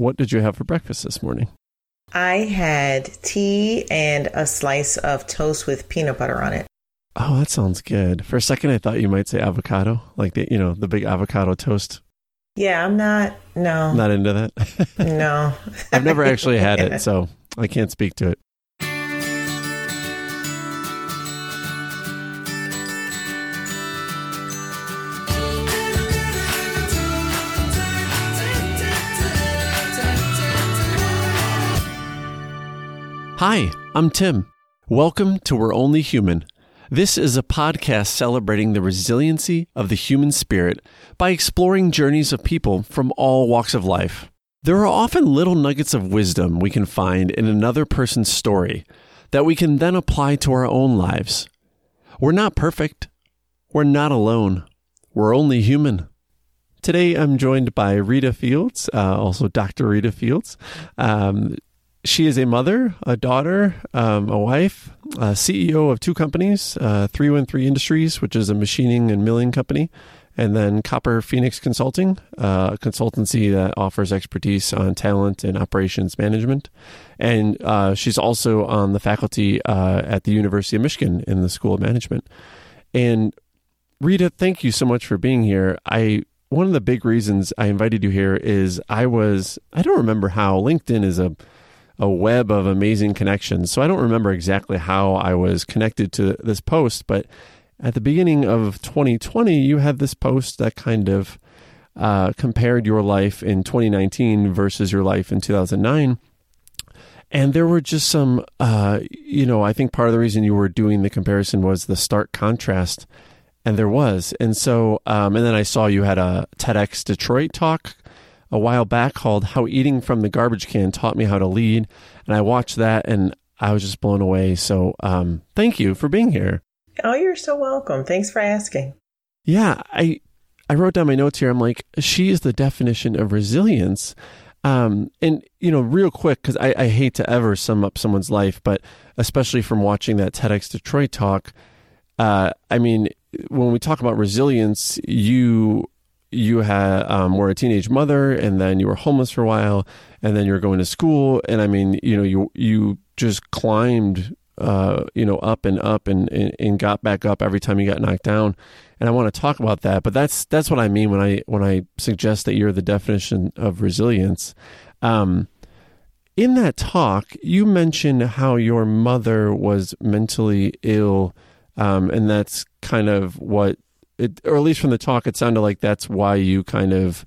what did you have for breakfast this morning? I had tea and a slice of toast with peanut butter on it. Oh, that sounds good. For a second, I thought you might say avocado, like the you know the big avocado toast. Yeah, I'm not. No, Not into that. no. I've never actually had it, so I can't speak to it. Hi, I'm Tim. Welcome to We're Only Human. This is a podcast celebrating the resiliency of the human spirit by exploring journeys of people from all walks of life. There are often little nuggets of wisdom we can find in another person's story that we can then apply to our own lives. We're not perfect. We're not alone. We're only human. Today, I'm joined by Rita Fields, uh, also Dr. Rita Fields. Um, she is a mother, a daughter, um, a wife, a CEO of two companies, uh, 313 Industries, which is a machining and milling company, and then Copper Phoenix Consulting, uh, a consultancy that offers expertise on talent and operations management. And uh, she's also on the faculty uh, at the University of Michigan in the School of Management. And Rita, thank you so much for being here. I one of the big reasons I invited you here is I was I don't remember how LinkedIn is a a web of amazing connections. So I don't remember exactly how I was connected to this post, but at the beginning of 2020, you had this post that kind of uh, compared your life in 2019 versus your life in 2009. And there were just some, uh, you know, I think part of the reason you were doing the comparison was the stark contrast. And there was. And so, um, and then I saw you had a TEDx Detroit talk a while back called How Eating from the Garbage Can Taught Me How to Lead. And I watched that and I was just blown away. So um, thank you for being here. Oh, you're so welcome. Thanks for asking. Yeah, I I wrote down my notes here. I'm like, she is the definition of resilience. Um, and you know, real quick, because I, I hate to ever sum up someone's life, but especially from watching that TEDx Detroit talk, uh, I mean, when we talk about resilience, you you had um, were a teenage mother and then you were homeless for a while and then you were going to school and i mean you know you you just climbed uh, you know up and up and, and, and got back up every time you got knocked down. And i want to talk about that but that's that's what i mean when i when i suggest that you're the definition of resilience. Um, in that talk you mentioned how your mother was mentally ill um, and that's kind of what it, or at least from the talk, it sounded like that's why you kind of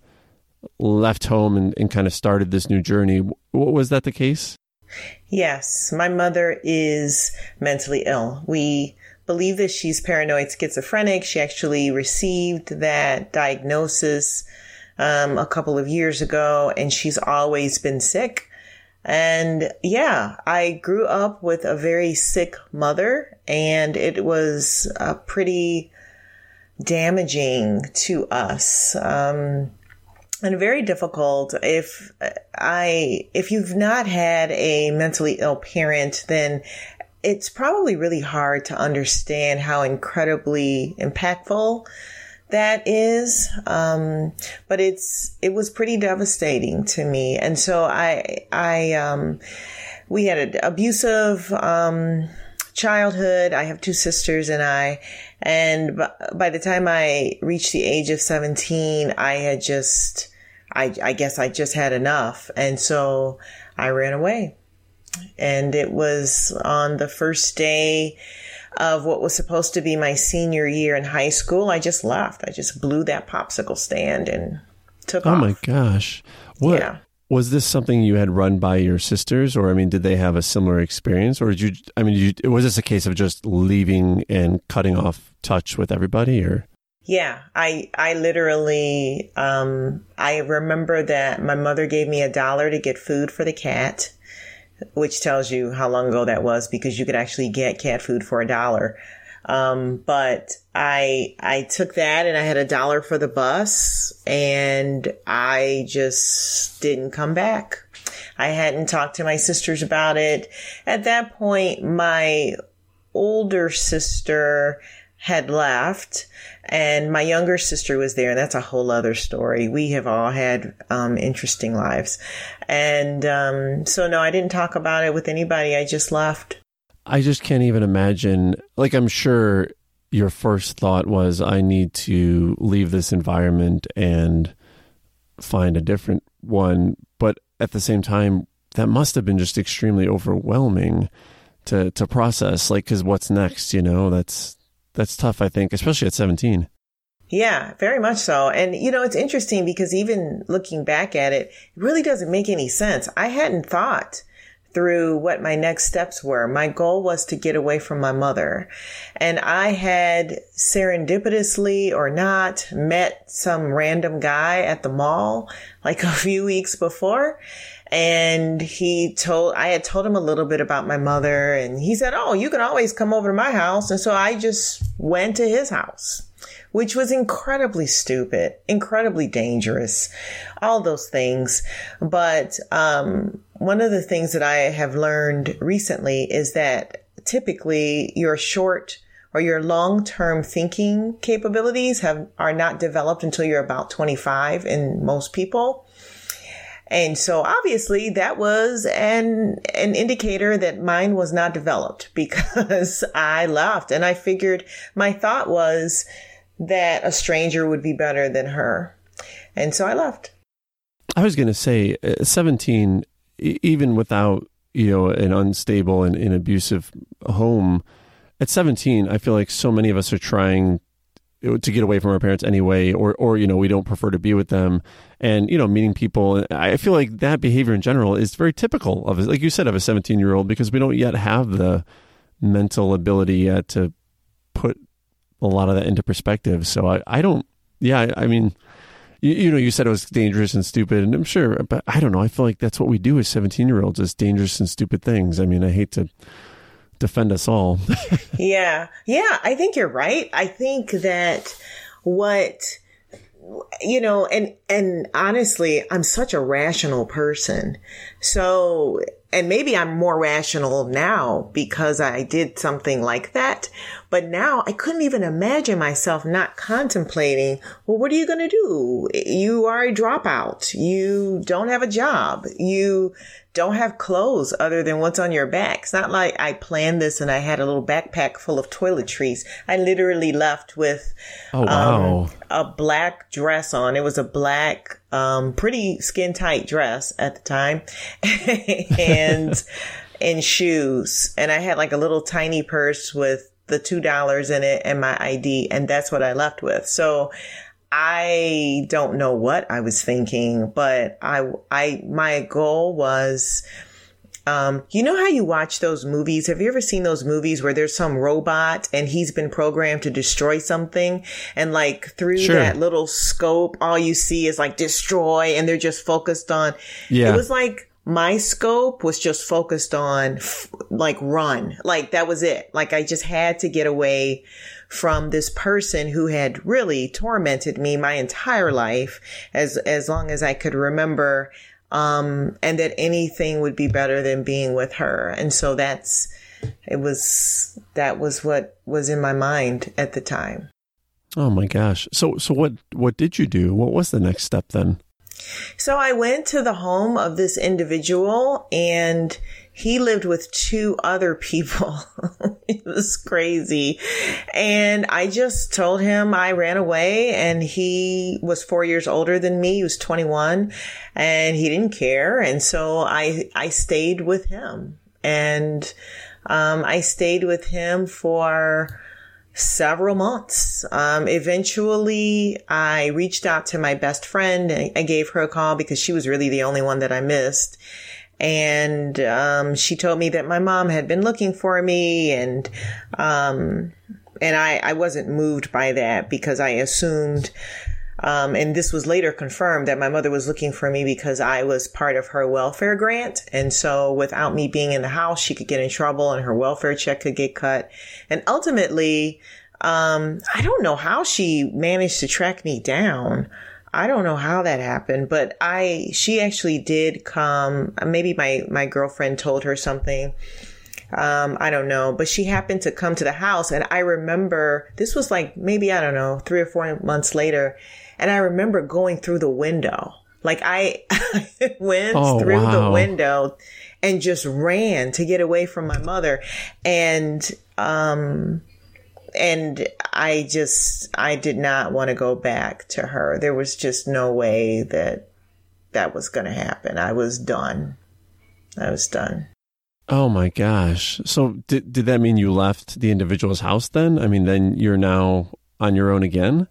left home and, and kind of started this new journey. Was that the case? Yes, my mother is mentally ill. We believe that she's paranoid schizophrenic. She actually received that diagnosis um, a couple of years ago, and she's always been sick. And yeah, I grew up with a very sick mother, and it was a pretty damaging to us. Um, and very difficult if I, if you've not had a mentally ill parent, then it's probably really hard to understand how incredibly impactful that is. Um, but it's, it was pretty devastating to me. And so I, I, um, we had an abusive, um, childhood. I have two sisters and I, and by the time I reached the age of 17, I had just, I, I guess I just had enough. And so I ran away. And it was on the first day of what was supposed to be my senior year in high school. I just left. I just blew that popsicle stand and took oh off. Oh my gosh. What? Yeah was this something you had run by your sisters or i mean did they have a similar experience or did you i mean was this a case of just leaving and cutting off touch with everybody or? Yeah i i literally um i remember that my mother gave me a dollar to get food for the cat which tells you how long ago that was because you could actually get cat food for a dollar. Um, but I, I took that and I had a dollar for the bus and I just didn't come back. I hadn't talked to my sisters about it. At that point, my older sister had left and my younger sister was there and that's a whole other story we have all had um, interesting lives and um, so no i didn't talk about it with anybody i just left i just can't even imagine like i'm sure your first thought was i need to leave this environment and find a different one but at the same time that must have been just extremely overwhelming to to process like cuz what's next you know that's that's tough, I think, especially at 17. Yeah, very much so. And, you know, it's interesting because even looking back at it, it really doesn't make any sense. I hadn't thought through what my next steps were. My goal was to get away from my mother. And I had serendipitously or not met some random guy at the mall like a few weeks before and he told I had told him a little bit about my mother and he said, "Oh, you can always come over to my house." And so I just went to his house, which was incredibly stupid, incredibly dangerous, all those things. But um, one of the things that I have learned recently is that typically your short or your long-term thinking capabilities have are not developed until you're about 25 in most people. And so obviously that was an, an indicator that mine was not developed because I left and I figured my thought was that a stranger would be better than her. And so I left. I was going to say uh, 17, even without, you know, an unstable and, and abusive home, at 17, I feel like so many of us are trying to get away from our parents anyway, or or you know we don't prefer to be with them, and you know meeting people. I feel like that behavior in general is very typical of, like you said, of a seventeen year old because we don't yet have the mental ability yet to put a lot of that into perspective. So I, I don't, yeah, I, I mean, you, you, know, you said it was dangerous and stupid, and I'm sure, but I don't know. I feel like that's what we do as 17 year olds is dangerous and stupid things. I mean, I hate to defend us all. yeah. Yeah. I think you're right. I think that what, you know, and, and honestly, I'm such a rational person. So, and maybe I'm more rational now because I did something like that. But now I couldn't even imagine myself not contemplating, well, what are you going to do? You are a dropout. You don't have a job. You don't have clothes other than what's on your back. It's not like I planned this and I had a little backpack full of toiletries. I literally left with oh, wow. um, a black dress on. It was a black, um, pretty skin tight dress at the time and, and shoes. And I had like a little tiny purse with the $2 in it and my ID. And that's what I left with. So I don't know what I was thinking, but I, I, my goal was, um, you know how you watch those movies? Have you ever seen those movies where there's some robot and he's been programmed to destroy something? And like through sure. that little scope, all you see is like destroy and they're just focused on, yeah. it was like, my scope was just focused on f- like run. Like that was it. Like I just had to get away from this person who had really tormented me my entire life as, as long as I could remember. Um, and that anything would be better than being with her. And so that's, it was, that was what was in my mind at the time. Oh my gosh. So, so what, what did you do? What was the next step then? So I went to the home of this individual and he lived with two other people. it was crazy. And I just told him I ran away and he was four years older than me. He was 21 and he didn't care. And so I, I stayed with him and, um, I stayed with him for, several months. Um, eventually, I reached out to my best friend. I gave her a call because she was really the only one that I missed. And um, she told me that my mom had been looking for me, and um, and I, I wasn't moved by that because I assumed um, and this was later confirmed that my mother was looking for me because I was part of her welfare grant. And so without me being in the house, she could get in trouble and her welfare check could get cut. And ultimately, um, I don't know how she managed to track me down. I don't know how that happened, but I, she actually did come. Maybe my, my girlfriend told her something Um, I don't know, but she happened to come to the house and I remember this was like maybe, I don't know, three or four months later. And I remember going through the window. Like I, went oh, through wow. the window and just ran to get away from my mother. And, um, and I just, I did not want to go back to her. There was just no way that that was going to happen. I was done. I was done. Oh my gosh. So did did that mean you left the individual's house then? I mean, then you're now on your own again?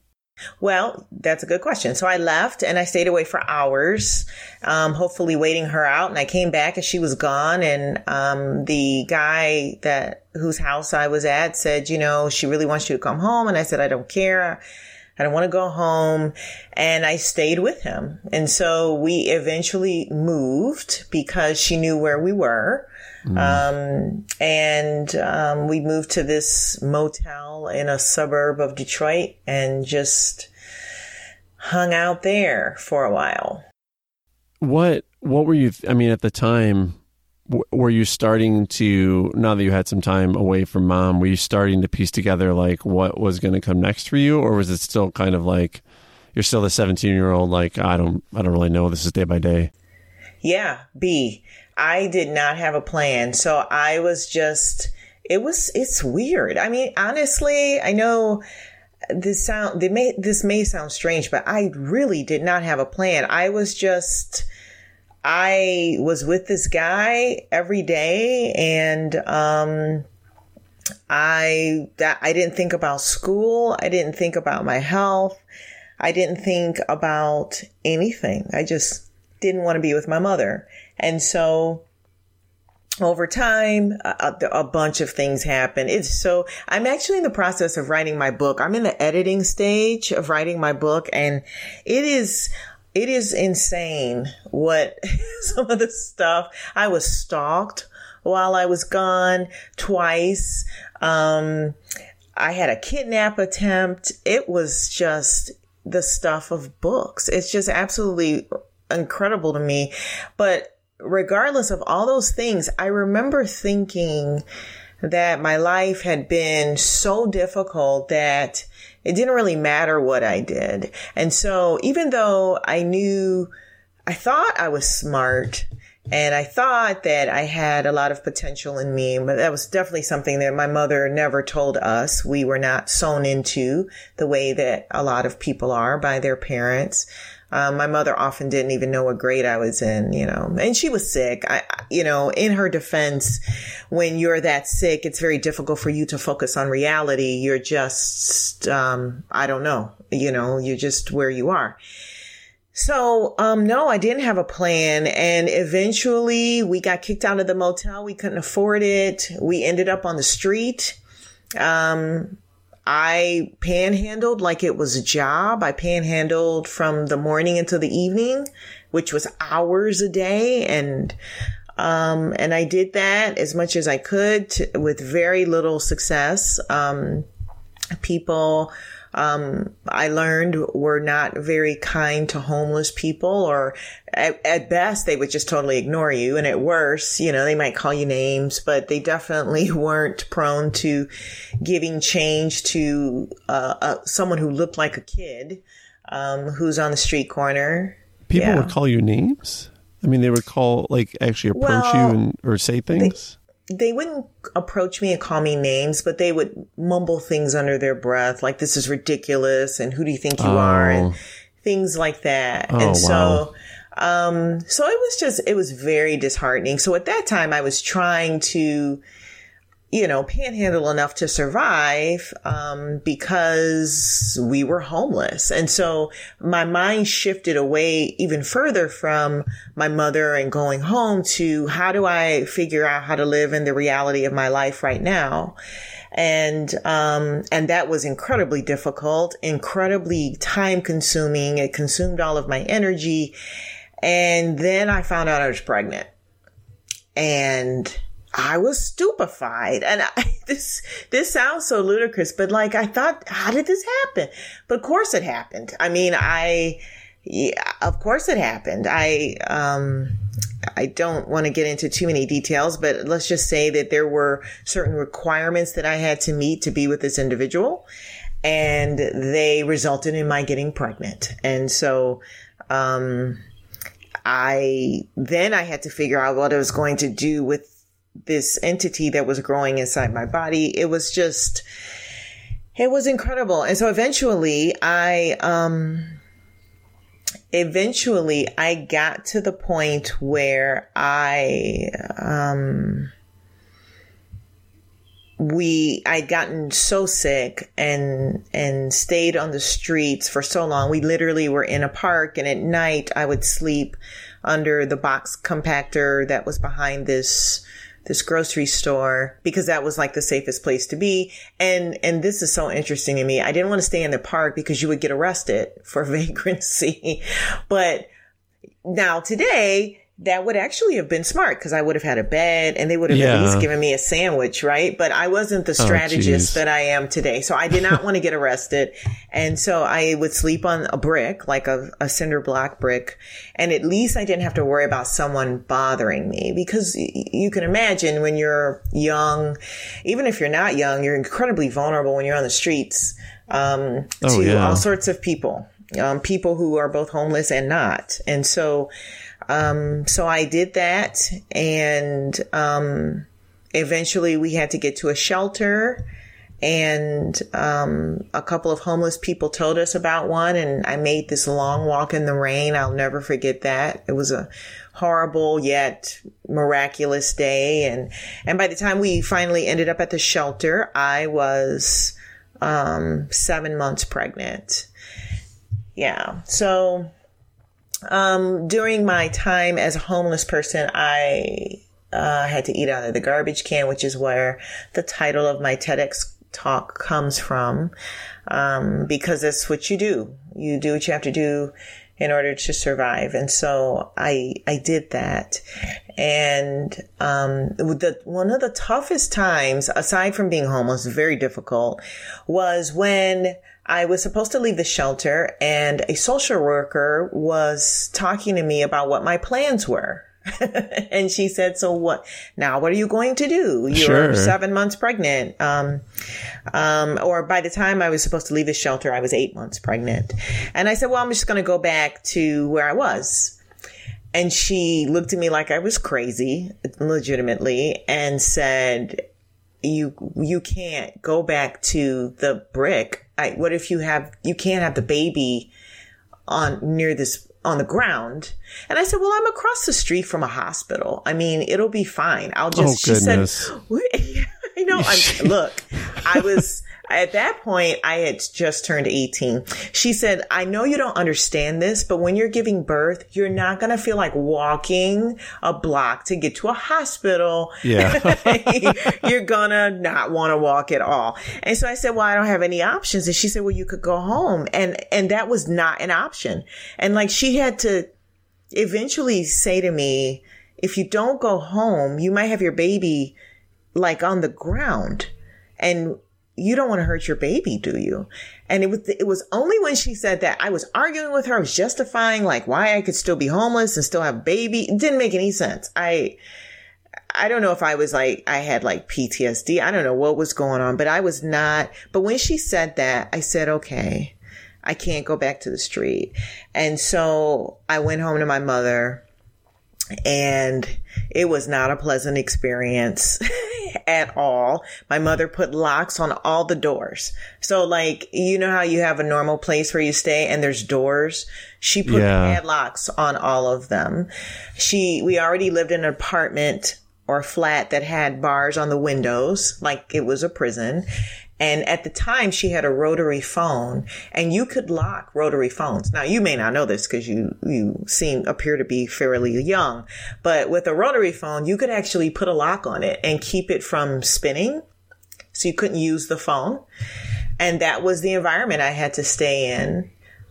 Well, that's a good question. So I left and I stayed away for hours, um, hopefully waiting her out. And I came back and she was gone. And um, the guy that whose house I was at said, you know, she really wants you to come home. And I said, I don't care. I don't want to go home. And I stayed with him. And so we eventually moved because she knew where we were. Mm. Um, and um, we moved to this motel in a suburb of Detroit and just hung out there for a while. What what were you? Th- I mean, at the time, w- were you starting to now that you had some time away from mom? Were you starting to piece together like what was going to come next for you, or was it still kind of like you're still the 17 year old? Like I don't I don't really know. This is day by day. Yeah, B. I did not have a plan. So I was just, it was, it's weird. I mean, honestly, I know this sound, they may, this may sound strange, but I really did not have a plan. I was just, I was with this guy every day and, um, I that I didn't think about school. I didn't think about my health. I didn't think about anything. I just didn't want to be with my mother. And so over time, a, a, bunch of things happen. It's so, I'm actually in the process of writing my book. I'm in the editing stage of writing my book and it is, it is insane what some of the stuff I was stalked while I was gone twice. Um, I had a kidnap attempt. It was just the stuff of books. It's just absolutely incredible to me. But regardless of all those things, I remember thinking that my life had been so difficult that it didn't really matter what I did. And so even though I knew, I thought I was smart and I thought that I had a lot of potential in me, but that was definitely something that my mother never told us. We were not sown into the way that a lot of people are by their parents. Um, my mother often didn't even know what grade I was in, you know, and she was sick. I, you know, in her defense, when you're that sick, it's very difficult for you to focus on reality. You're just, um, I don't know, you know, you're just where you are. So, um, no, I didn't have a plan. And eventually we got kicked out of the motel. We couldn't afford it. We ended up on the street. Um, I panhandled like it was a job. I panhandled from the morning until the evening, which was hours a day. And, um, and I did that as much as I could to, with very little success. Um, people, um, I learned were not very kind to homeless people, or at, at, best, they would just totally ignore you. And at worst, you know, they might call you names, but they definitely weren't prone to giving change to uh, uh, someone who looked like a kid um, who's on the street corner. People yeah. would call you names? I mean, they would call, like, actually approach well, you and, or say things? They, they wouldn't approach me and call me names, but they would mumble things under their breath, like "This is ridiculous" and "Who do you think you oh. are?" and things like that. Oh, and so, wow. um, so it was just it was very disheartening. So at that time, I was trying to you know, panhandle enough to survive um, because we were homeless. And so my mind shifted away even further from my mother and going home to how do I figure out how to live in the reality of my life right now? And, um, and that was incredibly difficult, incredibly time consuming. It consumed all of my energy. And then I found out I was pregnant. And I was stupefied. And I, this, this sounds so ludicrous, but like I thought, how did this happen? But of course it happened. I mean, I, yeah, of course it happened. I, um, I don't want to get into too many details, but let's just say that there were certain requirements that I had to meet to be with this individual. And they resulted in my getting pregnant. And so, um, I, then I had to figure out what I was going to do with this entity that was growing inside my body. It was just, it was incredible. And so eventually I, um, eventually I got to the point where I, um, we I'd gotten so sick and and stayed on the streets for so long. We literally were in a park and at night I would sleep under the box compactor that was behind this this grocery store because that was like the safest place to be. And, and this is so interesting to me. I didn't want to stay in the park because you would get arrested for vagrancy. but now today, that would actually have been smart because I would have had a bed and they would have yeah. at least given me a sandwich, right? But I wasn't the oh, strategist oh, that I am today. So I did not want to get arrested. And so I would sleep on a brick, like a, a cinder block brick. And at least I didn't have to worry about someone bothering me because you can imagine when you're young, even if you're not young, you're incredibly vulnerable when you're on the streets, um, oh, to yeah. all sorts of people. Um, people who are both homeless and not. And so, um, so I did that and, um, eventually we had to get to a shelter and, um, a couple of homeless people told us about one and I made this long walk in the rain. I'll never forget that. It was a horrible yet miraculous day. And, and by the time we finally ended up at the shelter, I was, um, seven months pregnant. Yeah. So, um, during my time as a homeless person, I uh, had to eat out of the garbage can, which is where the title of my TEDx talk comes from, um, because that's what you do. You do what you have to do in order to survive. And so I, I did that. And, um, the, one of the toughest times, aside from being homeless, very difficult, was when I was supposed to leave the shelter and a social worker was talking to me about what my plans were. and she said, so what, now what are you going to do? You're sure. seven months pregnant. Um, um, or by the time I was supposed to leave the shelter, I was eight months pregnant. And I said, well, I'm just going to go back to where I was. And she looked at me like I was crazy, legitimately, and said, you, you can't go back to the brick. I, what if you have, you can't have the baby on near this on the ground. And I said, well, I'm across the street from a hospital. I mean, it'll be fine. I'll just, oh, she goodness. said, I know. I'm, look, I was, at that point, I had just turned 18. She said, I know you don't understand this, but when you're giving birth, you're not going to feel like walking a block to get to a hospital. Yeah. you're going to not want to walk at all. And so I said, well, I don't have any options. And she said, well, you could go home. And, and that was not an option. And like she had to eventually say to me, if you don't go home, you might have your baby like on the ground. And you don't want to hurt your baby, do you? And it was, it was only when she said that I was arguing with her, I was justifying like why I could still be homeless and still have a baby. It didn't make any sense. I, I don't know if I was like, I had like PTSD. I don't know what was going on, but I was not. But when she said that, I said, okay, I can't go back to the street. And so I went home to my mother and it was not a pleasant experience at all. My mother put locks on all the doors. So like, you know how you have a normal place where you stay and there's doors? She put yeah. padlocks on all of them. She, we already lived in an apartment or flat that had bars on the windows, like it was a prison. And at the time, she had a rotary phone and you could lock rotary phones. Now, you may not know this because you, you seem, appear to be fairly young, but with a rotary phone, you could actually put a lock on it and keep it from spinning. So you couldn't use the phone. And that was the environment I had to stay in.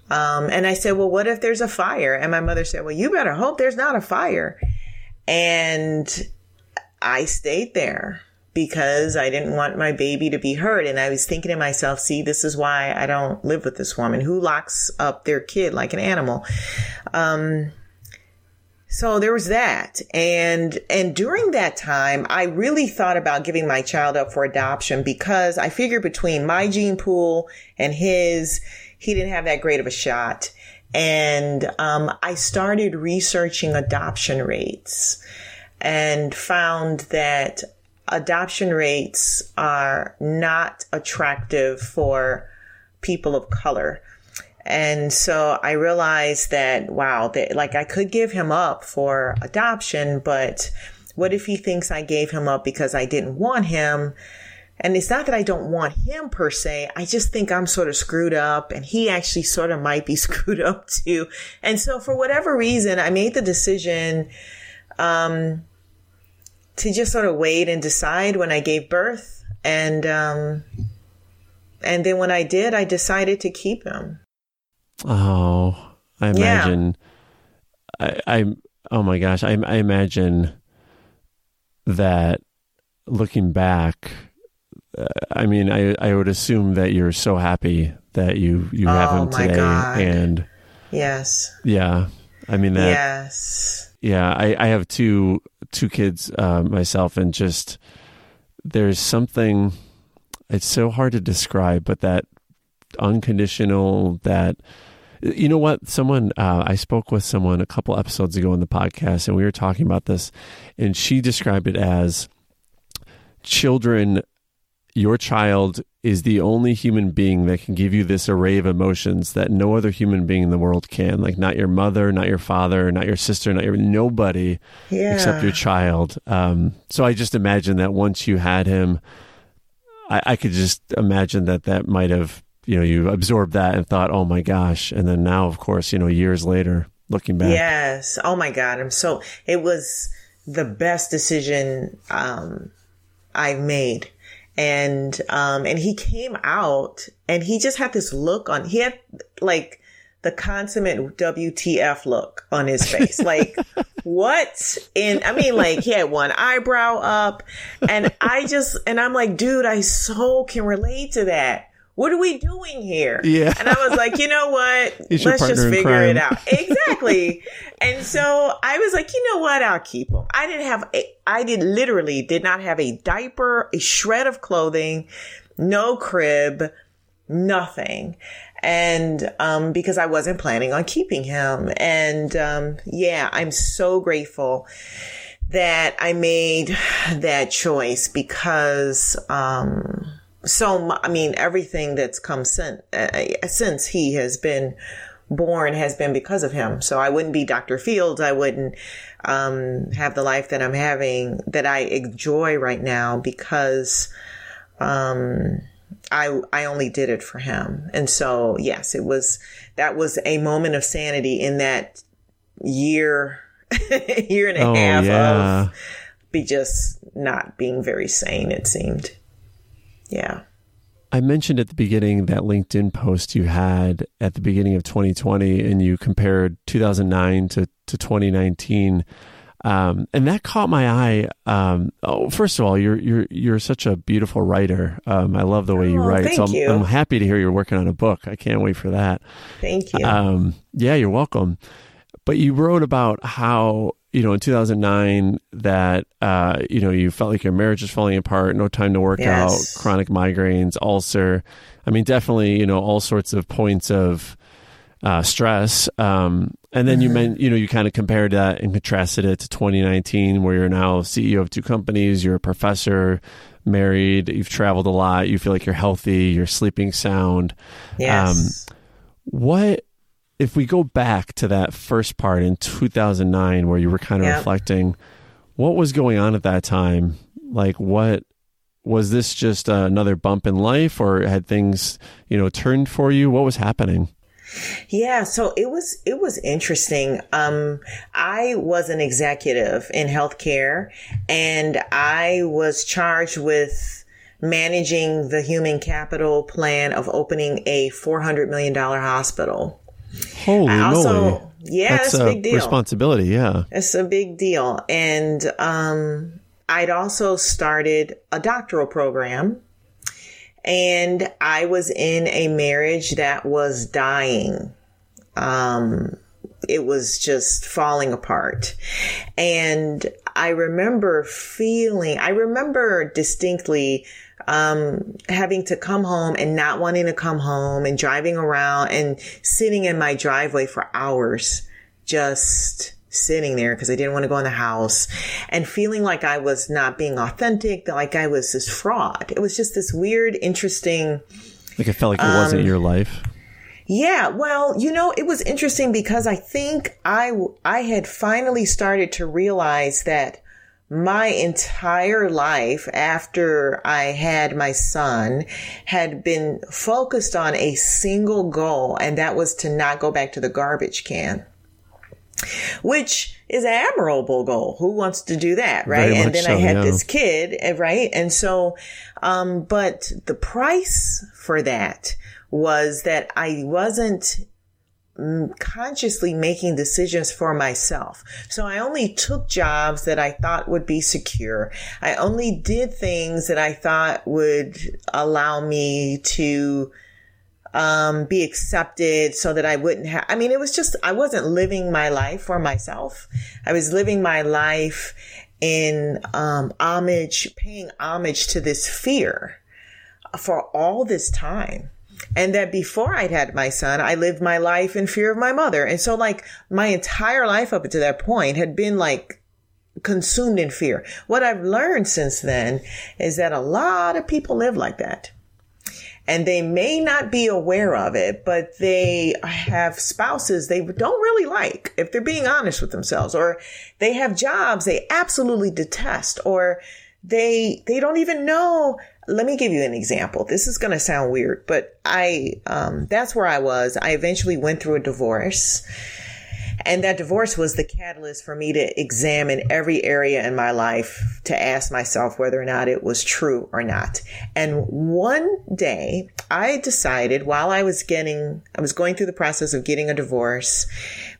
Um, and I said, well, what if there's a fire? And my mother said, well, you better hope there's not a fire. And I stayed there because I didn't want my baby to be hurt. And I was thinking to myself, see, this is why I don't live with this woman who locks up their kid like an animal. Um, so there was that. And, and during that time, I really thought about giving my child up for adoption because I figured between my gene pool and his, he didn't have that great of a shot. And, um, I started researching adoption rates and found that adoption rates are not attractive for people of color. And so I realized that, wow, that like I could give him up for adoption, but what if he thinks I gave him up because I didn't want him? And it's not that I don't want him per se. I just think I'm sort of screwed up and he actually sort of might be screwed up too. And so for whatever reason, I made the decision, um, to just sort of wait and decide when I gave birth. And, um, and then when I did, I decided to keep him. Oh, I imagine. Yeah. I, I, oh my gosh, I, I imagine that looking back, uh, I mean, I, I would assume that you're so happy that you, you oh have him today. God. And yes. Yeah. I mean, that, yes. Yeah. I, I have two, two kids uh, myself and just, there's something, it's so hard to describe, but that unconditional, that, you know what? Someone, uh, I spoke with someone a couple episodes ago on the podcast, and we were talking about this, and she described it as children, your child is the only human being that can give you this array of emotions that no other human being in the world can. Like, not your mother, not your father, not your sister, not your nobody yeah. except your child. Um, so I just imagine that once you had him, I, I could just imagine that that might have you know you absorbed that and thought oh my gosh and then now of course you know years later looking back yes oh my god i'm so it was the best decision um i made and um and he came out and he just had this look on he had like the consummate WTF look on his face. Like, what? And I mean, like, he had one eyebrow up. And I just, and I'm like, dude, I so can relate to that what are we doing here? Yeah. And I was like, you know what? Let's just figure it out. Exactly. and so I was like, you know what? I'll keep him. I didn't have a, I did literally did not have a diaper, a shred of clothing, no crib, nothing. And, um, because I wasn't planning on keeping him. And, um, yeah, I'm so grateful that I made that choice because, um, so I mean everything that's come since uh, since he has been born has been because of him. So I wouldn't be Dr. Fields. I wouldn't um, have the life that I'm having that I enjoy right now because um, I I only did it for him. And so yes, it was that was a moment of sanity in that year year and a oh, half yeah. of be just not being very sane. It seemed. Yeah. I mentioned at the beginning that LinkedIn post you had at the beginning of 2020, and you compared 2009 to, to 2019. Um, and that caught my eye. Um, oh, first of all, you're you're you're such a beautiful writer. Um, I love the way you oh, write. Thank so I'm, you. I'm, happy to hear you're working on a book. I can't wait for that. Thank you. Um, yeah, you're welcome. But you wrote about how you know, in 2009 that, uh, you know, you felt like your marriage was falling apart, no time to work yes. out, chronic migraines, ulcer. I mean, definitely, you know, all sorts of points of uh, stress. Um, and then mm-hmm. you meant, you know, you kind of compared that and contrasted it to 2019, where you're now CEO of two companies, you're a professor, married, you've traveled a lot, you feel like you're healthy, you're sleeping sound. Yes. Um, what if we go back to that first part in 2009 where you were kind of yep. reflecting what was going on at that time like what was this just another bump in life or had things you know turned for you what was happening yeah, so it was it was interesting. Um, I was an executive in healthcare, and I was charged with managing the human capital plan of opening a four hundred million dollar hospital. Holy also, moly. Yeah, that's, that's a big deal. Responsibility, yeah. It's a big deal. And um, I'd also started a doctoral program. And I was in a marriage that was dying. Um, it was just falling apart. And I remember feeling, I remember distinctly um, having to come home and not wanting to come home and driving around and sitting in my driveway for hours, just sitting there because I didn't want to go in the house and feeling like I was not being authentic, like I was this fraud. It was just this weird, interesting. Like it felt like it um, wasn't your life. Yeah, well, you know, it was interesting because I think I I had finally started to realize that my entire life after I had my son had been focused on a single goal, and that was to not go back to the garbage can which is an admirable goal. Who wants to do that, right? and then so, I had yeah. this kid, eh, right? And so, um, but the price for that was that I wasn't consciously making decisions for myself. So I only took jobs that I thought would be secure. I only did things that I thought would allow me to um, be accepted so that I wouldn't have, I mean, it was just, I wasn't living my life for myself. I was living my life in, um, homage, paying homage to this fear for all this time. And that before I'd had my son, I lived my life in fear of my mother. And so like my entire life up to that point had been like consumed in fear. What I've learned since then is that a lot of people live like that and they may not be aware of it, but they have spouses they don't really like if they're being honest with themselves, or they have jobs they absolutely detest, or they they don't even know. Let me give you an example. This is going to sound weird, but I um, that's where I was. I eventually went through a divorce and that divorce was the catalyst for me to examine every area in my life to ask myself whether or not it was true or not. And one day I decided while I was getting, I was going through the process of getting a divorce,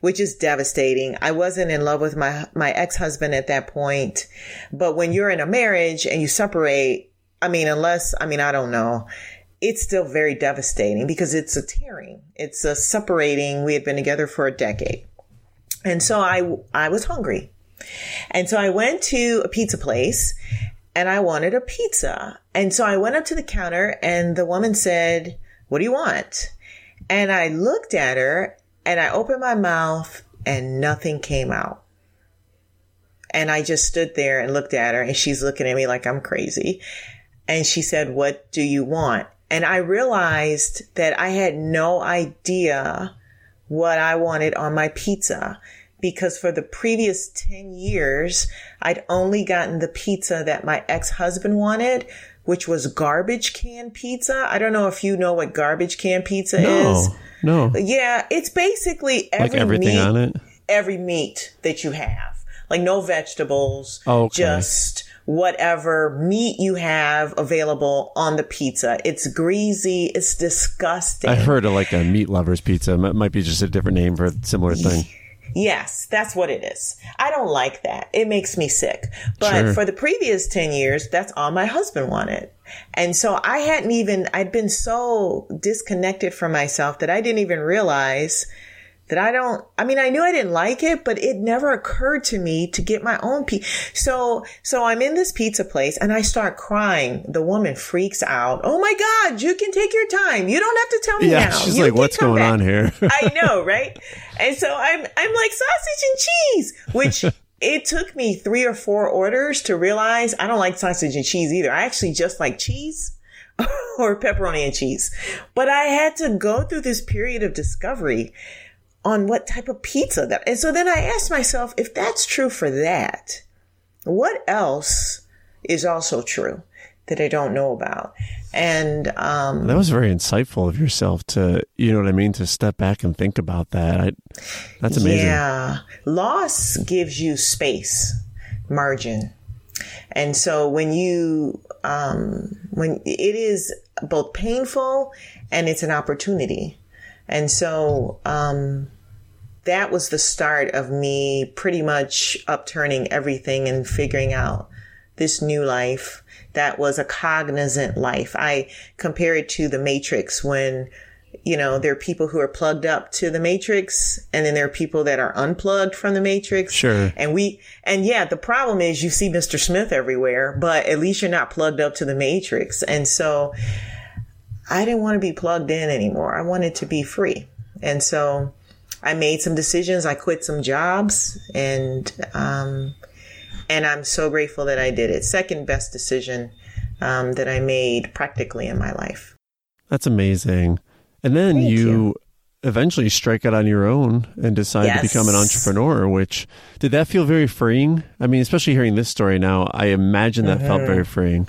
which is devastating. I wasn't in love with my, my ex-husband at that point. But when you're in a marriage and you separate, I mean, unless, I mean, I don't know it's still very devastating because it's a tearing. It's a separating. We had been together for a decade. And so I, I was hungry. And so I went to a pizza place and I wanted a pizza. And so I went up to the counter and the woman said, what do you want? And I looked at her and I opened my mouth and nothing came out. And I just stood there and looked at her and she's looking at me like I'm crazy. And she said, what do you want? And I realized that I had no idea what I wanted on my pizza because for the previous 10 years, I'd only gotten the pizza that my ex-husband wanted, which was garbage can pizza. I don't know if you know what garbage can pizza no, is. No. Yeah, it's basically every like everything meat, on it. Every meat that you have. Like no vegetables, oh, okay. just whatever meat you have available on the pizza. It's greasy. It's disgusting. I've heard of like a meat lover's pizza. It might be just a different name for a similar thing. Yes, that's what it is. I don't like that. It makes me sick. But sure. for the previous 10 years, that's all my husband wanted. And so I hadn't even, I'd been so disconnected from myself that I didn't even realize that I don't, I mean, I knew I didn't like it, but it never occurred to me to get my own pizza. So, so I'm in this pizza place and I start crying. The woman freaks out. Oh my God, you can take your time. You don't have to tell me yeah, now. She's you like, what's going back. on here? I know, right? And so I'm, I'm like sausage and cheese, which it took me three or four orders to realize I don't like sausage and cheese either. I actually just like cheese. or pepperoni and cheese. But I had to go through this period of discovery on what type of pizza that. And so then I asked myself, if that's true for that, what else is also true that I don't know about? And um, that was very insightful of yourself to, you know what I mean, to step back and think about that. I, that's amazing. Yeah, loss gives you space, margin, and so when you um, when it is both painful and it's an opportunity and so um, that was the start of me pretty much upturning everything and figuring out this new life that was a cognizant life. I compare it to the Matrix when you know, there are people who are plugged up to the matrix and then there are people that are unplugged from the matrix. Sure. And we, and yeah, the problem is you see Mr. Smith everywhere, but at least you're not plugged up to the matrix. And so I didn't want to be plugged in anymore. I wanted to be free. And so I made some decisions. I quit some jobs and, um, and I'm so grateful that I did it. Second best decision um, that I made practically in my life. That's amazing. And then you, you, eventually strike out on your own and decide yes. to become an entrepreneur, which did that feel very freeing? I mean, especially hearing this story now, I imagine that mm-hmm. felt very freeing.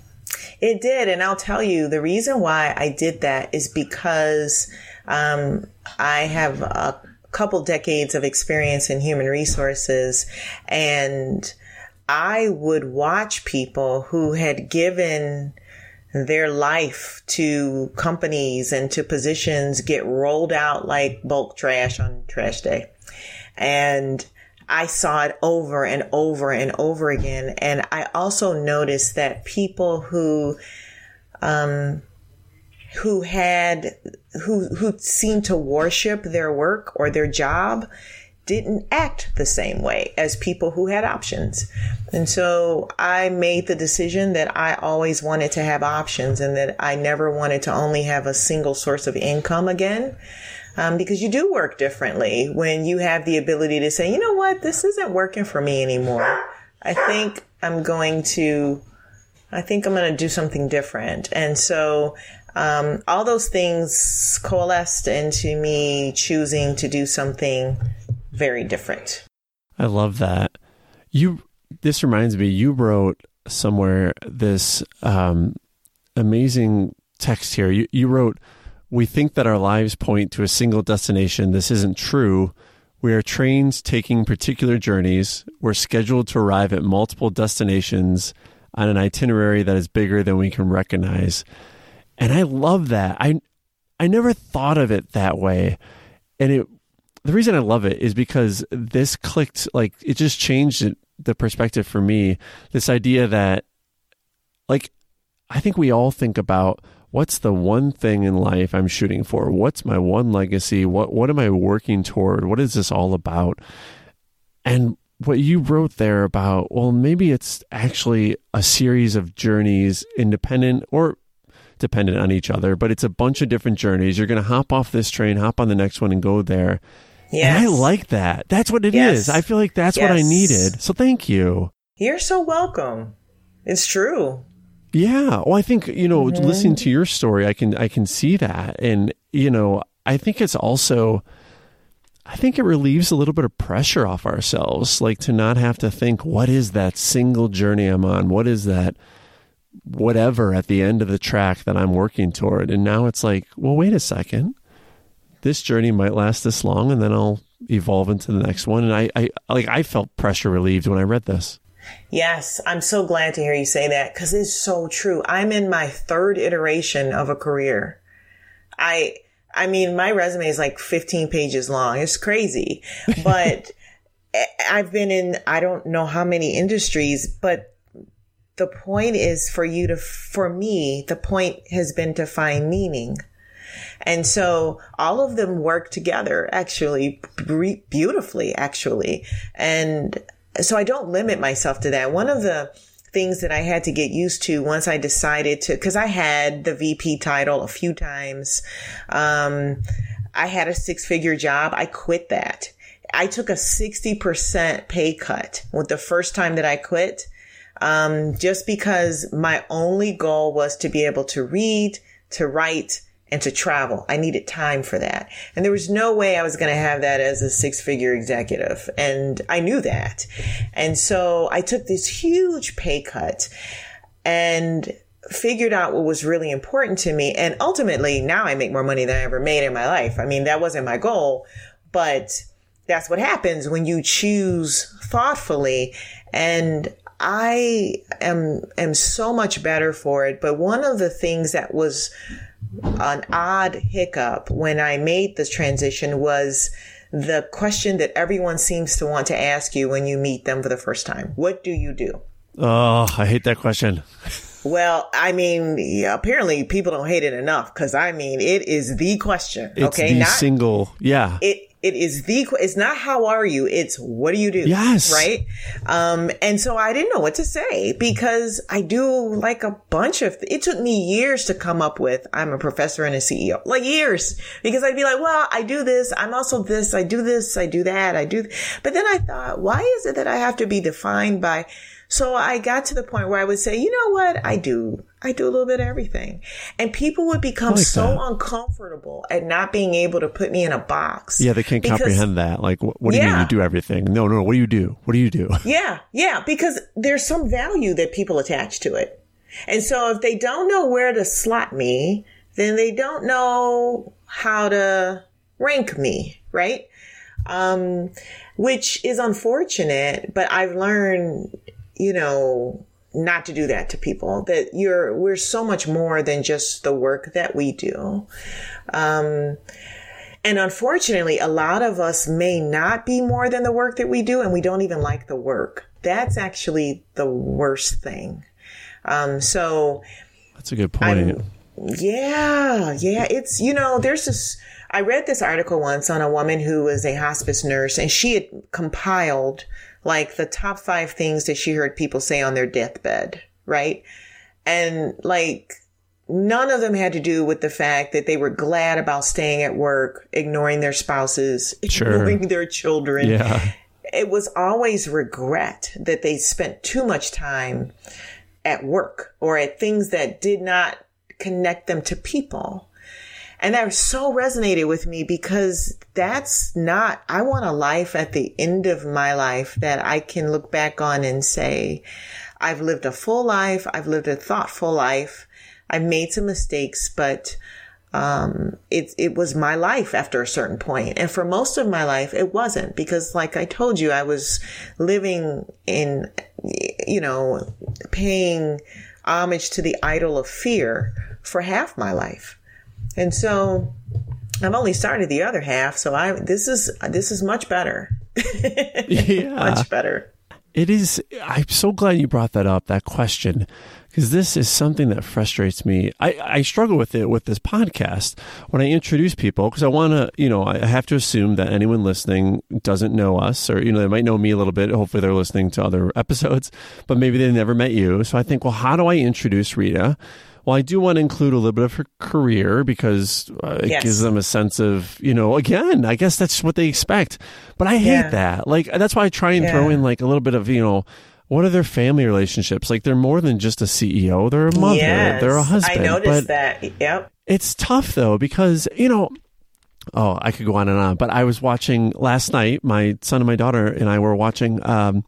It did. And I'll tell you, the reason why I did that is because um, I have a couple decades of experience in human resources and I would watch people who had given their life to companies and to positions get rolled out like bulk trash on trash day. And I saw it over and over and over again. And I also noticed that people who, um, who had, who, who seemed to worship their work or their job didn't act the same way as people who had options. And so I made the decision that I always wanted to have options and that I never wanted to only have a single source of income again. Um, because you do work differently when you have the ability to say, you know what, this isn't working for me anymore. I think I'm going to, I think I'm going to do something different. And so, um, all those things coalesced into me choosing to do something very different. I love that. You this reminds me you wrote somewhere this um, amazing text here. You you wrote we think that our lives point to a single destination. This isn't true. We are trains taking particular journeys. We're scheduled to arrive at multiple destinations on an itinerary that is bigger than we can recognize. And I love that. I I never thought of it that way. And it the reason I love it is because this clicked like it just changed the perspective for me. This idea that like I think we all think about what's the one thing in life I'm shooting for? What's my one legacy? What what am I working toward? What is this all about? And what you wrote there about, well, maybe it's actually a series of journeys, independent or dependent on each other, but it's a bunch of different journeys. You're going to hop off this train, hop on the next one, and go there. Yes. And I like that. That's what it yes. is. I feel like that's yes. what I needed. So thank you. You're so welcome. It's true. Yeah. Well, I think, you know, mm-hmm. listening to your story, I can I can see that. And, you know, I think it's also I think it relieves a little bit of pressure off ourselves, like to not have to think, what is that single journey I'm on? What is that whatever at the end of the track that I'm working toward? And now it's like, well, wait a second this journey might last this long and then I'll evolve into the next one. And I, I like I felt pressure relieved when I read this. Yes, I'm so glad to hear you say that because it's so true. I'm in my third iteration of a career. I I mean, my resume is like 15 pages long. It's crazy. But eh, I've been in I don't know how many industries, but the point is for you to for me, the point has been to find meaning. And so all of them work together actually beautifully, actually. And so I don't limit myself to that. One of the things that I had to get used to once I decided to, cause I had the VP title a few times. Um, I had a six figure job. I quit that. I took a 60% pay cut with the first time that I quit. Um, just because my only goal was to be able to read, to write, and to travel. I needed time for that. And there was no way I was going to have that as a six figure executive. And I knew that. And so I took this huge pay cut and figured out what was really important to me. And ultimately now I make more money than I ever made in my life. I mean, that wasn't my goal, but that's what happens when you choose thoughtfully. And I am, am so much better for it. But one of the things that was an odd hiccup when I made this transition was the question that everyone seems to want to ask you when you meet them for the first time. What do you do? Oh, I hate that question. Well, I mean, yeah, apparently people don't hate it enough because I mean, it is the question. It's okay, the not single. Yeah. it. It is the. It's not how are you. It's what do you do. Yes. Right. Um. And so I didn't know what to say because I do like a bunch of. It took me years to come up with. I'm a professor and a CEO. Like years because I'd be like, well, I do this. I'm also this. I do this. I do that. I do. But then I thought, why is it that I have to be defined by? So I got to the point where I would say, you know what? I do. I do a little bit of everything. And people would become like so that. uncomfortable at not being able to put me in a box. Yeah, they can't Because- comprehend that. Like, wh- what do you mean you do everything? No, no, no. What do you do? What do you do? Yeah, yeah, because there's some value that people attach to it. And so if they don't know where to slot me, then they don't know how to rank me, right? Um, which is unfortunate, but I've learned, you know, not to do that to people that you're, we're so much more than just the work that we do. Um, and unfortunately, a lot of us may not be more than the work that we do, and we don't even like the work. That's actually the worst thing. Um, so, That's a good point. yeah, yeah, it's, you know, there's this, I read this article once on a woman who was a hospice nurse, and she had compiled like the top five things that she heard people say on their deathbed, right? And like, none of them had to do with the fact that they were glad about staying at work, ignoring their spouses, Sure. ignoring their children. yeah. It was always regret that they spent too much time at work or at things that did not connect them to people. And that so resonated with me because that's not, I want a life at the end of my life that I can look back on and say, I've lived a full life. I've lived a thoughtful life. I've made some mistakes, but um, it it was my life after a certain point. point, and for most of my life, it wasn't because, like I told you, I was living in, you know, paying homage to the idol of fear for half my life, and so I've only started the other half. So I this is this is much better, Yeah. much better. It is. I'm so glad you brought that up, that question, because this is something that frustrates me. I, I struggle with it with this podcast when I introduce people, because I want to, you know, I have to assume that anyone listening doesn't know us, or, you know, they might know me a little bit. Hopefully they're listening to other episodes, but maybe they never met you. So I think, well, how do I introduce Rita? Well, I do want to include a little bit of her career because uh, it Yes. gives them a sense of, you know, again, I guess that's what they expect. But I hate Yeah. that. Like, that's why I try and throw in like a little bit of, you know, what are their family relationships? Like, they're more than just a CEO. They're a mother. Yes, They're a husband. I noticed but that. Yep. it's tough though because you know oh i could go on and on but i was watching last night my son and my daughter and i were watching um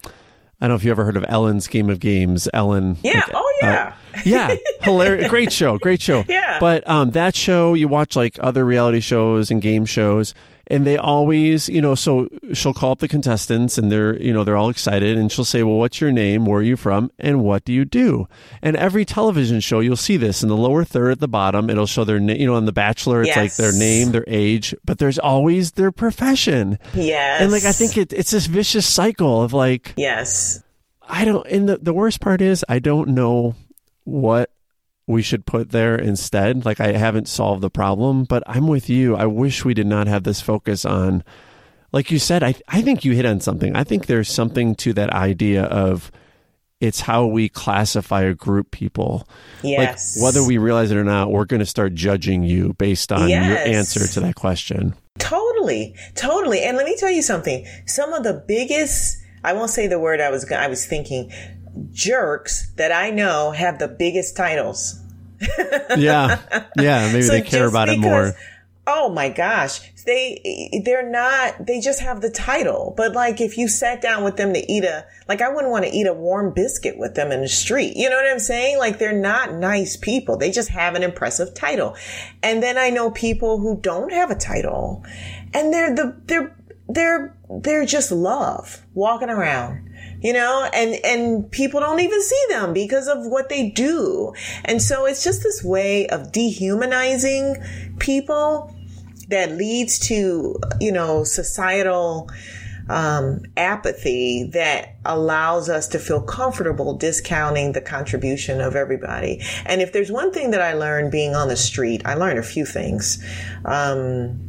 i don't know if you ever heard of ellen's game of games ellen Yeah. like, oh yeah. yeah hilarious great show great show Yeah. but um that show you watch like other reality shows and game shows and they always you know so she'll call up the contestants and they're you know they're all excited and she'll say well what's your name? Where are you from? And what do you do? And every television show you'll see this in the lower third at the bottom it'll show their name you know on the bachelor it's like their name their age but there's always their profession. Yes. and like i think it, it's this vicious cycle of like Yes. I don't, and the, the worst part is I don't know what we should put there instead. Like I haven't solved the problem, but I'm with you. I wish we did not have this focus on, like you said, I, I think you hit on something. I think there's something to that idea of it's how we classify a group people. Yes. Like whether we realize it or not, we're going to start judging you based on your answer to that question. Totally, totally. And let me tell you something. Some of the biggest, I won't say the word I was I was thinking, jerks that I know have the biggest titles. Yeah. Yeah. Maybe So they care about it more. Oh my gosh. They they're not they just have the title. But like if you sat down with them to eat a like I wouldn't want to eat a warm biscuit with them in the street. You know what I'm saying? Like they're not nice people. They just have an impressive title. And then I know people who don't have a title and they're the they're they're they're just love walking around you know and and people don't even see them because of what they do and so it's just this way of dehumanizing people that leads to you know societal um, apathy that allows us to feel comfortable discounting the contribution of everybody. And if there's one thing that I learned being on the street, I learned a few things. Um,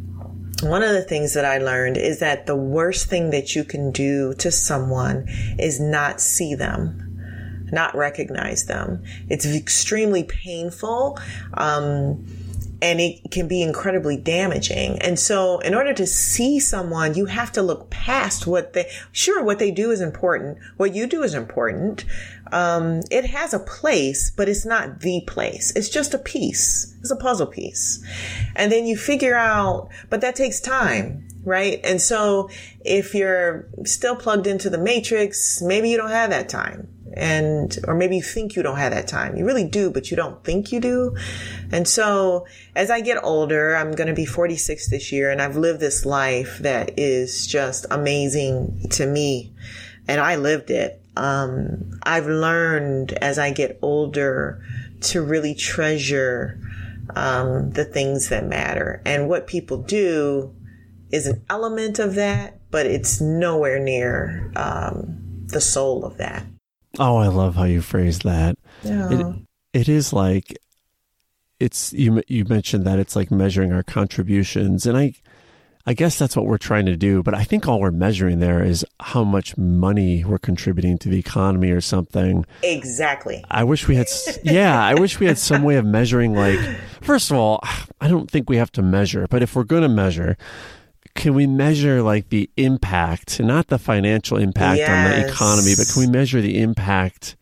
one of the things that I learned is that the worst thing that you can do to someone is not see them, not recognize them. It's extremely painful. Um, and it can be incredibly damaging. And so in order to see someone, you have to look past what they, sure, what they do is important. What you do is important. Um, it has a place, but it's not the place. It's just a piece. It's a puzzle piece. And then you figure out, but that takes time, right? And so if you're still plugged into the matrix, maybe you don't have that time and or maybe you think you don't have that time. You really do, but you don't think you do. And so as I get older, I'm going to be 46 this year and I've lived this life that is just amazing to me and I lived it. Um, I've learned as I get older to really treasure um, the things that matter and what people do is an element of that, but it's nowhere near um, the soul of that. Oh, I love how you phrase that. Yeah. It, it is like it's you you mentioned that it's like measuring our contributions and I I guess that's what we're trying to do, but I think all we're measuring there is how much money we're contributing to the economy or something. Exactly. I wish we had yeah, I wish we had some way of measuring like first of all, I don't think we have to measure, but if we're going to measure, can we measure like the impact, not the financial impact yes. on the economy, but can we measure the impact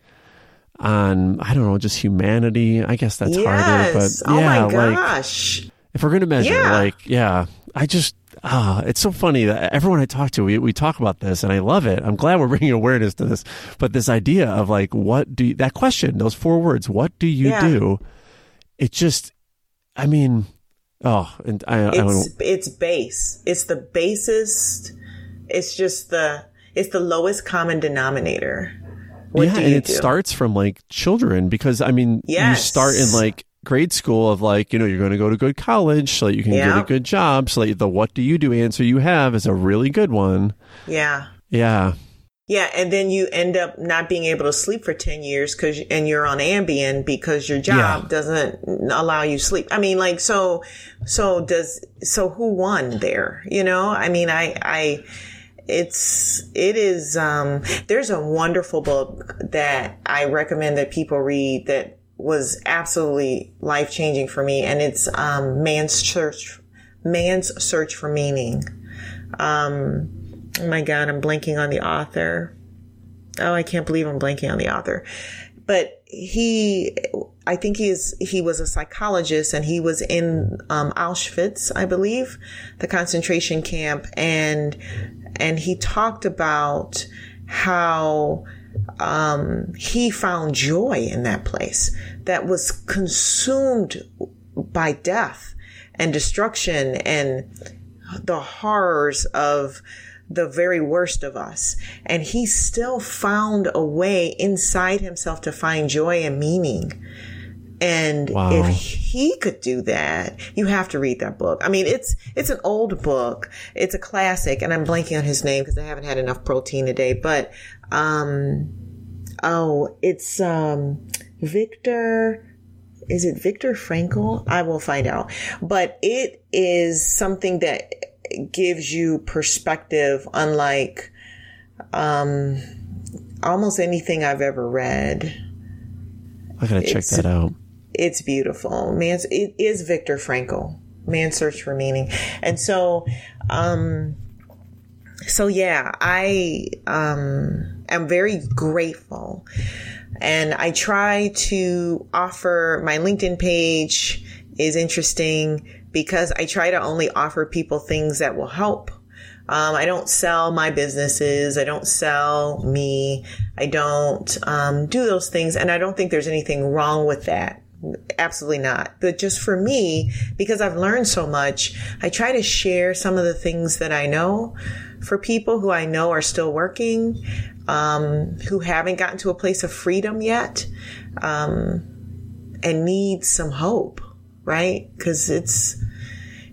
on I don't know, just humanity? I guess that's yes. harder, but oh yeah, like if we're going to measure, yeah. like yeah, I just ah, it's so funny that everyone I talk to, we, we talk about this and I love it. I'm glad we're bringing awareness to this, but this idea of like, what do you, that question, those four words, what do you Yeah. do? It just, I mean, oh, and I, I don't, it's it's base. It's the basest. It's just the it's the lowest common denominator. What yeah, and it do? starts from like children because I mean, you start in like grade school of like, you know, you're going to go to good college so that you can get a good job. So that the what do you do answer you have is a really good one. yeah. Yeah. Yeah, and then you end up not being able to sleep for 10 years cuz and you're on Ambien because your job Yeah. doesn't allow you sleep. I mean like so so does so who won there, you know? I mean I I it's it is um there's a wonderful book that I recommend that people read that was absolutely life-changing for me and it's um Man's Search Man's Search for Meaning. Um Oh my God, I'm blanking on the author. Oh, I can't believe I'm blanking on the author. But he, I think he is, he was a psychologist and he was in um, Auschwitz, I believe, the concentration camp. And, and he talked about how, um, he found joy in that place that was consumed by death and destruction and the horrors of the very worst of us. And he still found a way inside himself to find joy and meaning. And Wow. if he could do that, you have to read that book. I mean, it's, it's an old book. It's a classic and I'm blanking on his name because I haven't had enough protein today, but, um, oh, it's, um, Viktor, is it Viktor Frankl? I will find out. But it is something that gives you perspective unlike um almost anything I've ever read. I got to check It's- that out. It's beautiful. Man's it is Viktor Frankl. Man's Search for Meaning. And so um so yeah, I um am very grateful. And I try to offer my LinkedIn page is interesting because I try to only offer people things that will help. Um, I don't sell my businesses. I don't sell me. I don't um, do those things. And I don't think there's anything wrong with that. Absolutely not. But just for me, because I've learned so much, I try to share some of the things that I know for people who I know are still working, um, who haven't gotten to a place of freedom yet, um, and need some hope, right? Because it's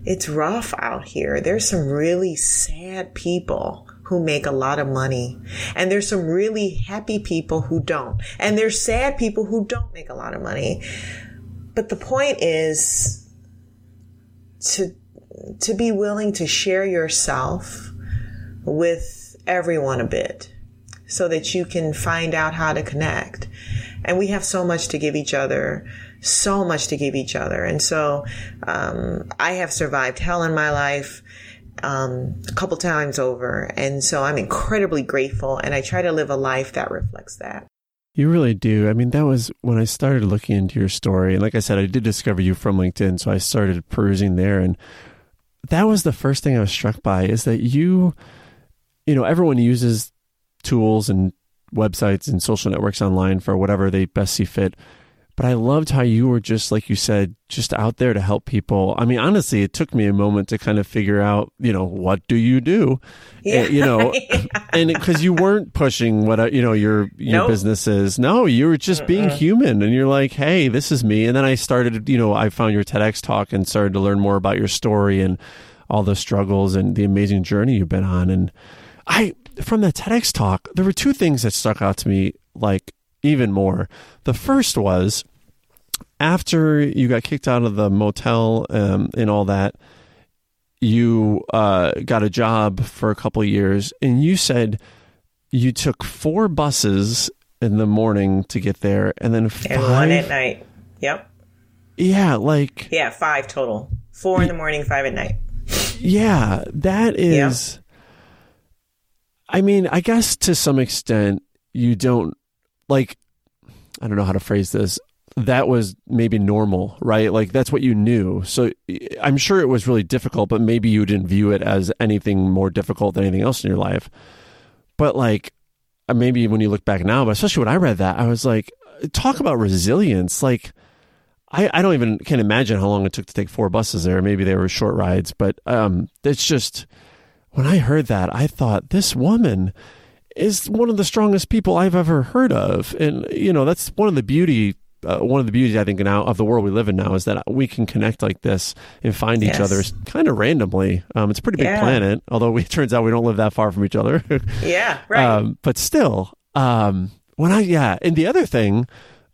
it's rough out here. There's some really sad people who make a lot of money. And there's some really happy people who don't. And there's sad people who don't make a lot of money. But the point is to, to be willing to share yourself with everyone a bit so that you can find out how to connect. And we have so much to give each other so much to give each other. And so, um, I have survived hell in my life. Um, a couple times over. And so I'm incredibly grateful and I try to live a life that reflects that. You really do. I mean, that was when I started looking into your story. And like I said, I did discover you from LinkedIn. So I started perusing there. And that was the first thing I was struck by is that you, you know, everyone uses tools and websites and social networks online for whatever they best see fit. But I loved how you were just, like you said, just out there to help people. I mean, honestly, it took me a moment to kind of figure out, you know, what do you do? Yeah. And, you know, and because you weren't pushing what, you know, your, your Nope. business is. No, you were just being human and you're like, hey, this is me. And then I started, you know, I found your TEDx talk and started to learn more about your story and all the struggles and the amazing journey you've been on. And I, from that TEDx talk, there were two things that stuck out to me, like even more. The first was after you got kicked out of the motel um, and all that, you uh, got a job for a couple of years, and you said you took four buses in the morning to get there, and then five. And one at night. Yep. Yeah, like Yeah, five total. Four in the morning, five at night. Yeah, that is. I mean, I guess to some extent, you don't like. I don't know how to phrase this. That was maybe normal, right? Like that's what you knew. So I'm sure it was really difficult, but maybe you didn't view it as anything more difficult than anything else in your life. But like, uh, maybe when you look back now, but especially when I read that, I was like, talk about resilience. Like, I, I don't even can't imagine how long it took to take four buses there. Maybe they were short rides, but um, it's just when I heard that, I thought this woman is one of the strongest people I've ever heard of, and you know that's one of the beauty. Uh, one of the beauties I think now of the world we live in now is that we can connect like this and find each other kind of randomly. Um, it's a pretty big Yeah. planet, although we, it turns out we don't live that far from each other. Yeah, right. Um, but still, um, when I yeah, and the other thing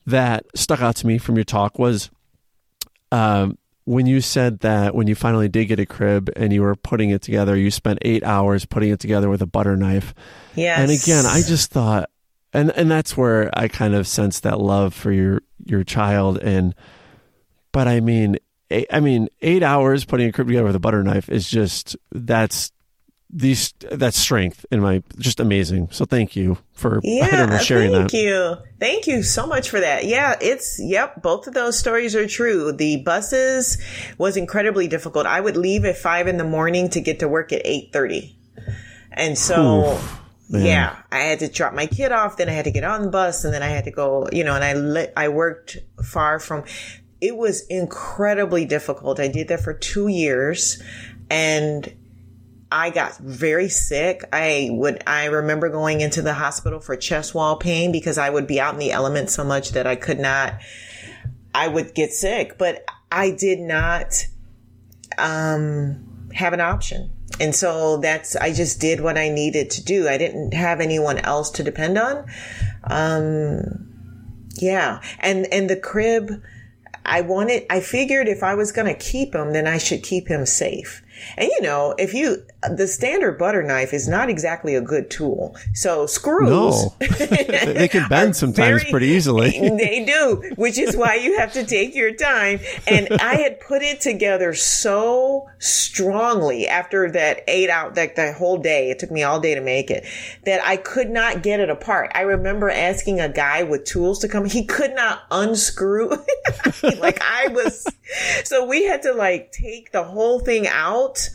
that stuck out to me from your talk was um, when you said that when you finally did get a crib and you were putting it together, you spent eight hours putting it together with a butter knife. yes. And again, I just thought, and and that's where I kind of sensed that love for your your child. And but I mean, eight, I mean, eight hours putting a crib together with a butter knife is just that's these that strength in my just amazing. So thank you for know, Yeah, sharing thank that. you. Thank you so much for that. Yeah, it's, yep, both of those stories are true. The buses was incredibly difficult. I would leave at five in the morning to get to work at 8.30. And so, man. yeah, I had to drop my kid off, then I had to get on the bus, and then I had to go, you know, and I lit, I worked far from, it was incredibly difficult. I did that for two years and I got very sick. I would, I remember going into the hospital for chest wall pain because I would be out in the elements so much that I could not, I would get sick, but I did not, um, have an option. And so that's, I just did what I needed to do. I didn't have anyone else to depend on. Um, yeah. And, and the crib, I wanted, I figured if I was going to keep him, then I should keep him safe. And you know, if you, the standard butter knife is not exactly a good tool. So screws. No, they can bend sometimes very- pretty easily. they do, which is why you have to take your time. And I had put it together so strongly after that eight out, that, the whole day, it took me all day to make it, that I could not get it apart. I remember asking a guy with tools to come. He could not unscrew. like I was, so we had to like take the whole thing out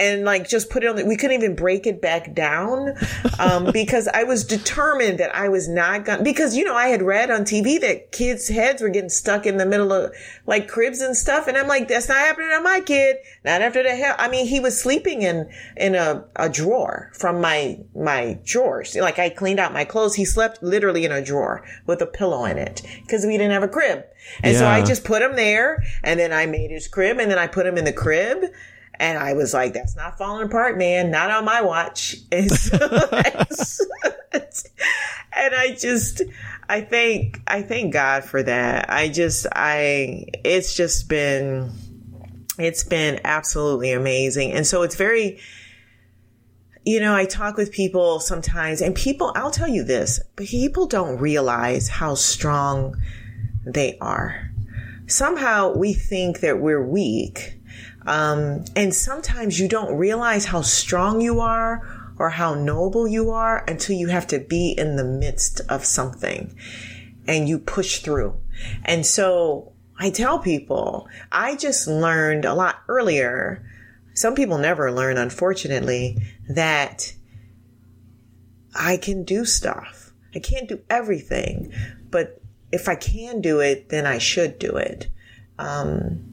and like just put it on the, we couldn't even break it back down um, because I was determined that I was not going because you know I had read on TV that kids' heads were getting stuck in the middle of like cribs and stuff and I'm like that's not happening to my kid. Not after the hell. I mean he was sleeping in in a, a drawer from my my drawers. Like I cleaned out my clothes. He slept literally in a drawer with a pillow in it because we didn't have a crib. And so I just put him there and then I made his crib and then I put him in the crib And I was like, that's not falling apart, man. Not on my watch. And, so, and I just, I thank, I thank God for that. I just, I, it's just been, it's been absolutely amazing. And so it's very, you know, I talk with people sometimes and people, I'll tell you this, people don't realize how strong they are. Somehow we think that we're weak. Um, and sometimes you don't realize how strong you are or how noble you are until you have to be in the midst of something and you push through. And so I tell people, I just learned a lot earlier. Some people never learn, unfortunately, that I can do stuff. I can't do everything, but if I can do it, then I should do it. Um,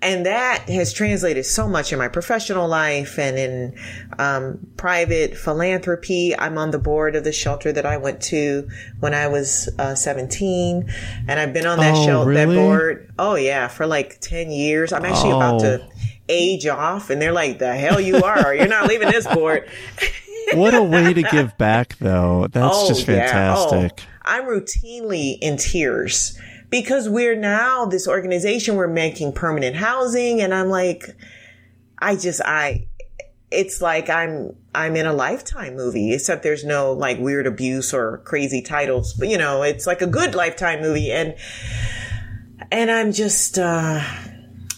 and that has translated so much in my professional life and in um, private philanthropy. I'm on the board of the shelter that I went to when I was uh, 17, and I've been on that oh, shelter, really? that board. Oh yeah, for like 10 years. I'm actually oh. about to oh. age off, and they're like, "The hell you are? You're not leaving this board." what a way to give back, though. That's oh, just fantastic. Yeah. Oh, I'm routinely in tears because we're now this organization, we're making permanent housing. And I'm like, I just, I, it's like I'm, I'm in a lifetime movie, except there's no like weird abuse or crazy titles, but you know, it's like a good lifetime movie. And, and I'm just, uh,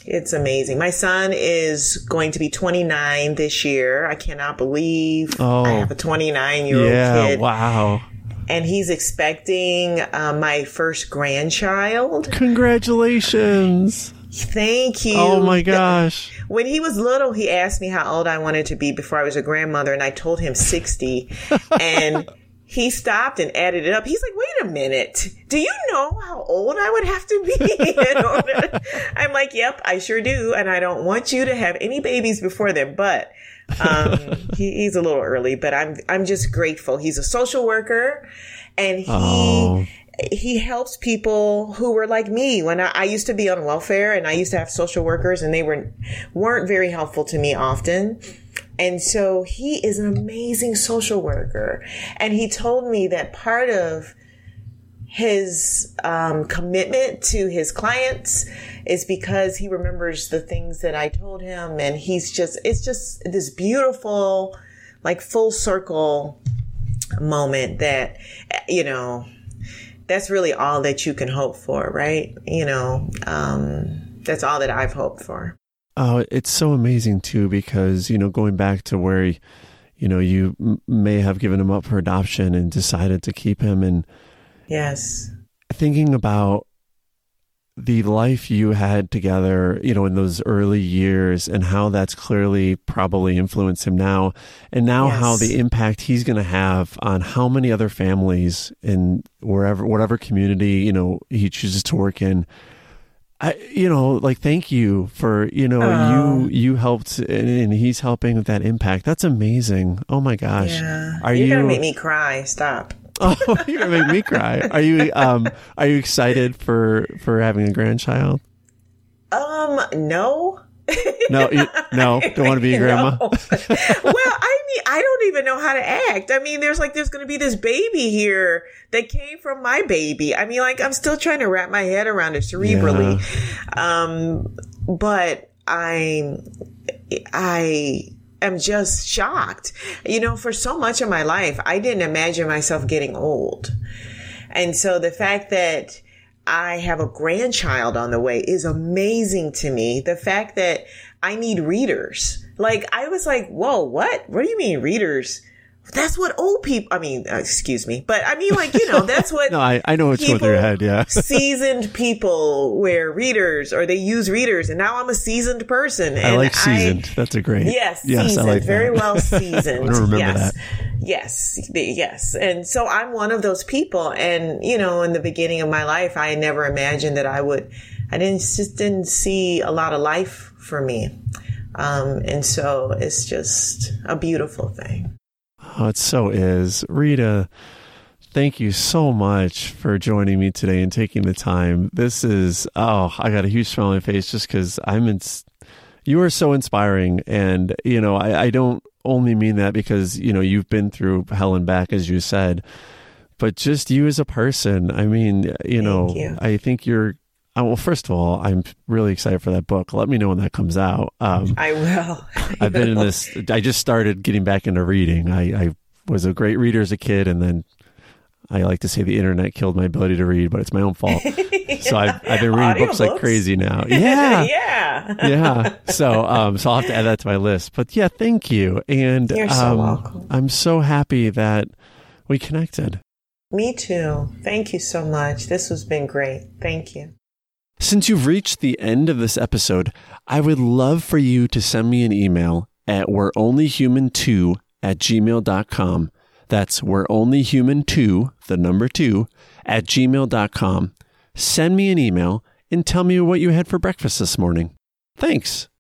it's amazing. My son is going to be 29 this year. I cannot believe oh, I have a 29 year old yeah, kid. Wow and he's expecting uh, my first grandchild. Congratulations. Thank you. Oh my gosh. When he was little, he asked me how old I wanted to be before I was a grandmother, and I told him 60. and he stopped and added it up. He's like, wait a minute. Do you know how old I would have to be? I'm like, yep, I sure do. And I don't want you to have any babies before then, but um, he, he's a little early, but I'm I'm just grateful. He's a social worker, and he. Oh. He helps people who were like me when I, I used to be on welfare and I used to have social workers and they were weren't very helpful to me often. And so he is an amazing social worker. And he told me that part of his um, commitment to his clients is because he remembers the things that I told him. And he's just, it's just this beautiful, like full circle moment that, you know, that's really all that you can hope for, right? You know, um, that's all that I've hoped for. Oh, it's so amazing too, because, you know, going back to where, you know, you may have given him up for adoption and decided to keep him and, Yes. Thinking about the life you had together, you know, in those early years and how that's clearly probably influenced him now, and now yes. how the impact he's going to have on how many other families in wherever, whatever community, you know, he chooses to work in. I, you know, like, thank you for, you know, oh. you, you helped and, and, he's helping with that impact. That's amazing. Oh my gosh. Yeah. Are You're you going to make me cry. Stop. oh, you're gonna make me cry. Are you um are you excited for for having a grandchild? Um, no. no, you, no, don't want to be a grandma. No. well, I mean, I don't even know how to act. I mean, there's like there's going to be this baby here that came from my baby. I mean, like I'm still trying to wrap my head around it cerebrally. Yeah. Um, but I, I am just shocked. You know, for so much of my life, I didn't imagine myself getting old. And so the fact that I have a grandchild on the way is amazing to me. The fact that I need readers. Like, I was like, whoa, what? What do you mean readers? That's what old people, I mean, uh, excuse me, but I mean, like, you know, that's what. no, I, I know what's going through your head, yeah. seasoned people wear readers or they use readers. And now I'm a seasoned person. I like seasoned. I, that's a great. Yes, yes seasoned. Like very well seasoned. I remember yes. that. Yes, yes. And so I'm one of those people. And, you know, in the beginning of my life, I never imagined that I would, I didn't, just didn't see a lot of life for me. Um, and so it's just a beautiful thing. Oh, it so is. Rita, thank you so much for joining me today and taking the time. This is, oh, I got a huge smile on my face just because I'm in, You are so inspiring. And, you know, I, I don't only mean that because, you know, you've been through hell and back, as you said, but just you as a person. I mean, you know, you. I think you're, uh, well, first of all, I'm really excited for that book. Let me know when that comes out. Um, I will. I've been in this, I just started getting back into reading. I, I was a great reader as a kid, and then I like to say the internet killed my ability to read, but it's my own fault. So I've, I've been reading books like crazy now. Yeah. yeah. yeah. So, um, so I'll have to add that to my list. But yeah, thank you. And You're so um, welcome. I'm so happy that we connected. Me too. Thank you so much. This has been great. Thank you. Since you've reached the end of this episode, I would love for you to send me an email at we're only human 2 at gmail.com. That's we're only human 2, the number 2, at gmail.com. Send me an email and tell me what you had for breakfast this morning. Thanks.